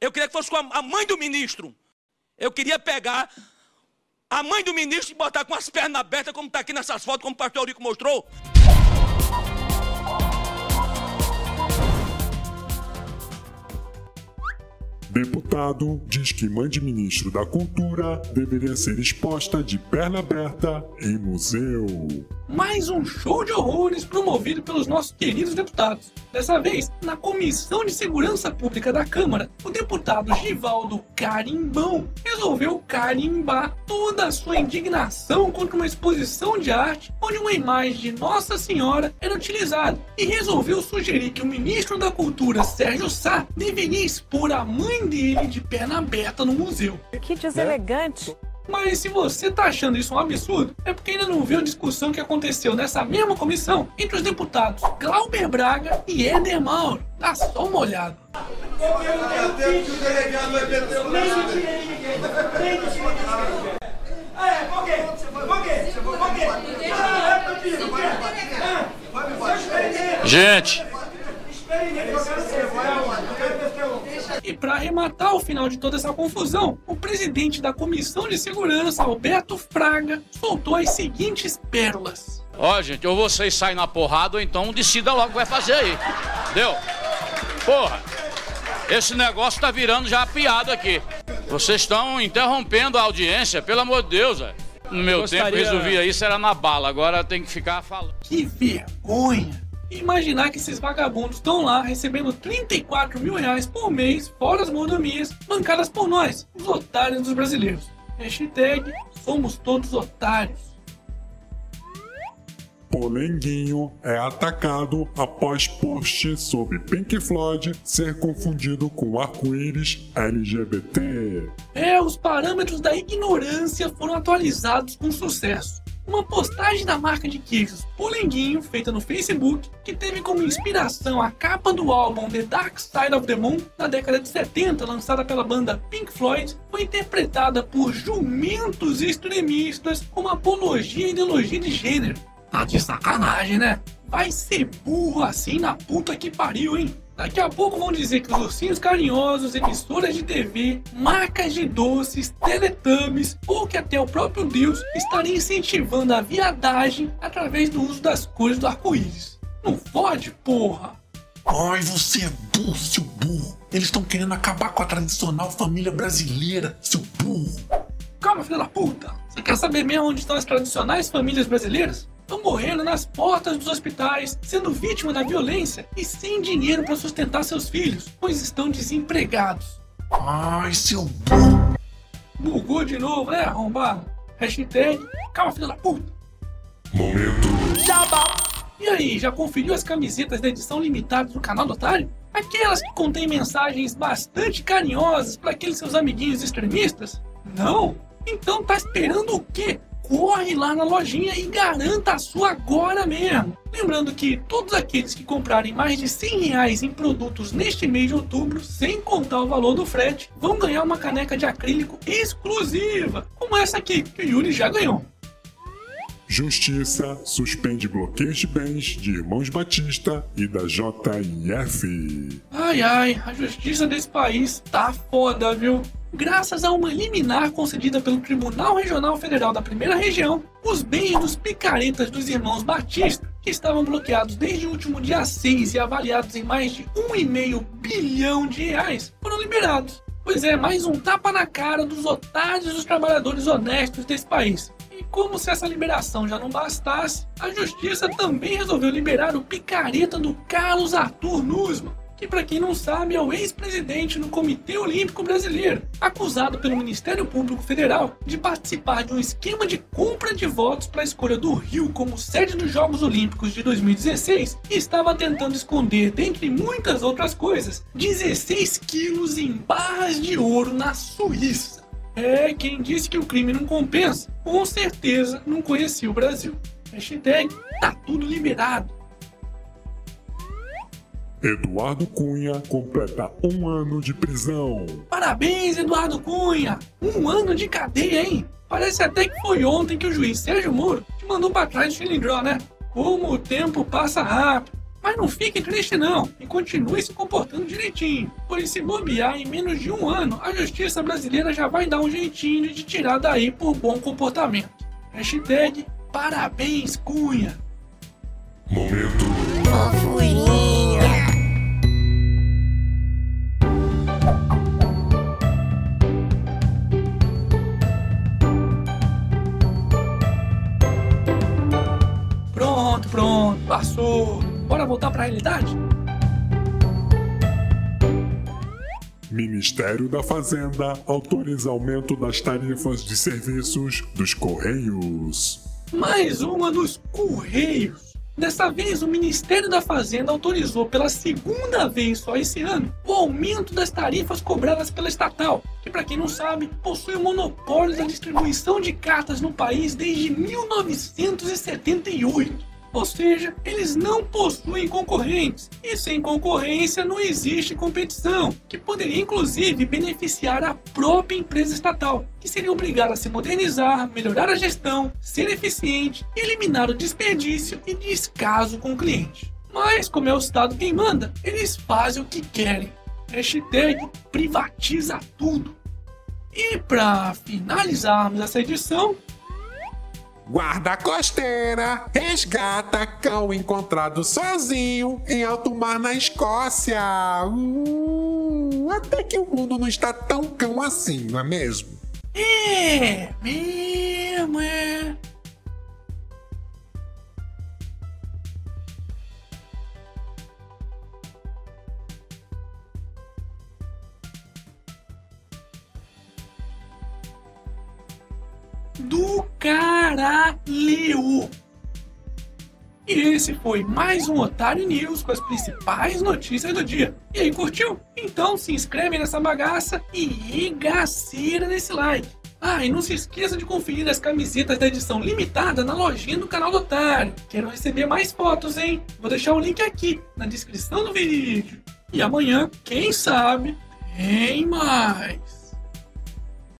Eu queria que fosse com a mãe do ministro. Eu queria pegar a mãe do ministro e botar com as pernas abertas, como está aqui nessas fotos, como o pastor Eurico mostrou. Deputado diz que mãe de ministro da Cultura deveria ser exposta de perna aberta em museu. Mais um show de horrores promovido pelos nossos queridos deputados. Dessa vez, na Comissão de Segurança Pública da Câmara, o deputado Givaldo Carimbão resolveu carimbar toda a sua indignação contra uma exposição de arte onde uma imagem de Nossa Senhora era utilizada e resolveu sugerir que o ministro da Cultura, Sérgio Sá, deveria expor a mãe dele de perna aberta no museu. Que deselegante. Mas se você tá achando isso um absurdo, é porque ainda não viu a discussão que aconteceu nessa mesma comissão entre os deputados Glauber Braga e Éder Mauro. Dá só uma olhada. Gente, E para arrematar o final de toda essa confusão, o presidente da Comissão de Segurança, Alberto Fraga, soltou as seguintes pérolas. ó, gente, ou vocês saem na porrada ou então decida logo o que vai fazer aí. Deu? Porra, esse negócio tá virando já piada aqui. Vocês estão interrompendo a audiência, pelo amor de Deus, velho. No meu Gostaria- tempo resolvia isso, era na bala, agora tem que ficar falando. Que vergonha! Imaginar que esses vagabundos estão lá recebendo 34 mil reais por mês, fora as mordomias, bancadas por nós, os otários dos brasileiros. Hashtag somos todos otários. Polenguinho é atacado após post sobre Pink Floyd ser confundido com arco-íris LGBT. É, os parâmetros da ignorância foram atualizados com sucesso. Uma postagem da marca de queijos Polenguinho, feita no Facebook, que teve como inspiração a capa do álbum The Dark Side of the Moon, na década de 70, lançada pela banda Pink Floyd, foi interpretada por jumentos extremistas como apologia à ideologia de gênero. Tá de sacanagem, né? Vai ser burro assim na puta que pariu, hein? Daqui a pouco vão dizer que os ursinhos carinhosos, emissoras de TV, marcas de doces, teletubbies ou que até o próprio Deus estaria incentivando a viadagem através do uso das cores do arco-íris. Não fode, porra! Ai, você é burro, seu burro. Eles estão querendo acabar com a tradicional família brasileira, seu burro. Calma, filha da puta! Você quer saber mesmo onde estão as tradicionais famílias brasileiras? Estão morrendo nas portas dos hospitais, sendo vítima da violência e sem dinheiro para sustentar seus filhos, pois estão desempregados. Ai, seu burro. Bugou de novo, né, arrombado? Hashtag calma, filha da puta! Momento E aí, já conferiu as camisetas da edição limitada do canal do Otário? Aquelas que contêm mensagens bastante carinhosas para aqueles seus amiguinhos extremistas? Não? Então tá esperando o quê? Corre lá na lojinha e garanta a sua agora mesmo. Lembrando que todos aqueles que comprarem mais de 100 reais em produtos neste mês de outubro, sem contar o valor do frete, vão ganhar uma caneca de acrílico exclusiva, como essa aqui, que o Yuri já ganhou. Justiça suspende bloqueios de bens de Irmãos Batista e da JIF. Ai ai, a justiça desse país tá foda, viu? Graças a uma liminar concedida pelo Tribunal Regional Federal da Primeira Região, os bens dos picaretas dos irmãos Batista, que estavam bloqueados desde o último dia 6 e avaliados em mais de 1,5 bilhão de reais, foram liberados. Pois é, mais um tapa na cara dos otários dos trabalhadores honestos desse país. Como se essa liberação já não bastasse, a justiça também resolveu liberar o picareta do Carlos Arthur Nussmann, que para quem não sabe é o ex-presidente do Comitê Olímpico Brasileiro, acusado pelo Ministério Público Federal de participar de um esquema de compra de votos para a escolha do Rio como sede dos Jogos Olímpicos de 2016 e estava tentando esconder, dentre muitas outras coisas, 16 quilos em barras de ouro na Suíça. É, quem disse que o crime não compensa, com certeza não conhecia o Brasil. Hashtag tá tudo liberado. Eduardo Cunha completa um ano de prisão. Parabéns, Eduardo Cunha! Um ano de cadeia, hein? Parece até que foi ontem que o juiz Sérgio Moro te mandou pra trás de Chilindró, né? Como o tempo passa rápido. Mas não fique triste não e continue se comportando direitinho. Pois se bobear em menos de um ano, a justiça brasileira já vai dar um jeitinho de tirar daí por bom comportamento. Hashtag parabéns Cunha. Momento Fofurinha. Pronto, pronto, passou. Bora voltar pra realidade? Ministério da Fazenda autoriza aumento das tarifas de serviços dos Correios. Mais uma dos Correios. Dessa vez, o Ministério da Fazenda autorizou pela segunda vez só esse ano o aumento das tarifas cobradas pela estatal, que, para quem não sabe, possui o monopólio da distribuição de cartas no país desde 1978. Ou seja, eles não possuem concorrentes. E sem concorrência não existe competição, que poderia inclusive beneficiar a própria empresa estatal, que seria obrigada a se modernizar, melhorar a gestão, ser eficiente, eliminar o desperdício e descaso com o cliente. Mas, como é o Estado quem manda, eles fazem o que querem. Hashtag privatiza tudo. E para finalizarmos essa edição, Guarda costeira resgata cão encontrado sozinho em alto mar na Escócia. Uh, até que o mundo não está tão cão assim, não é mesmo? É, mesmo, é. Caralho! E esse foi mais um Otário News com as principais notícias do dia. E aí, curtiu? Então se inscreve nessa bagaça e regacira nesse like. Ah, e não se esqueça de conferir as camisetas da edição limitada na lojinha do canal do Otário. Quero receber mais fotos, hein? Vou deixar o link aqui na descrição do vídeo. E amanhã, quem sabe, tem mais.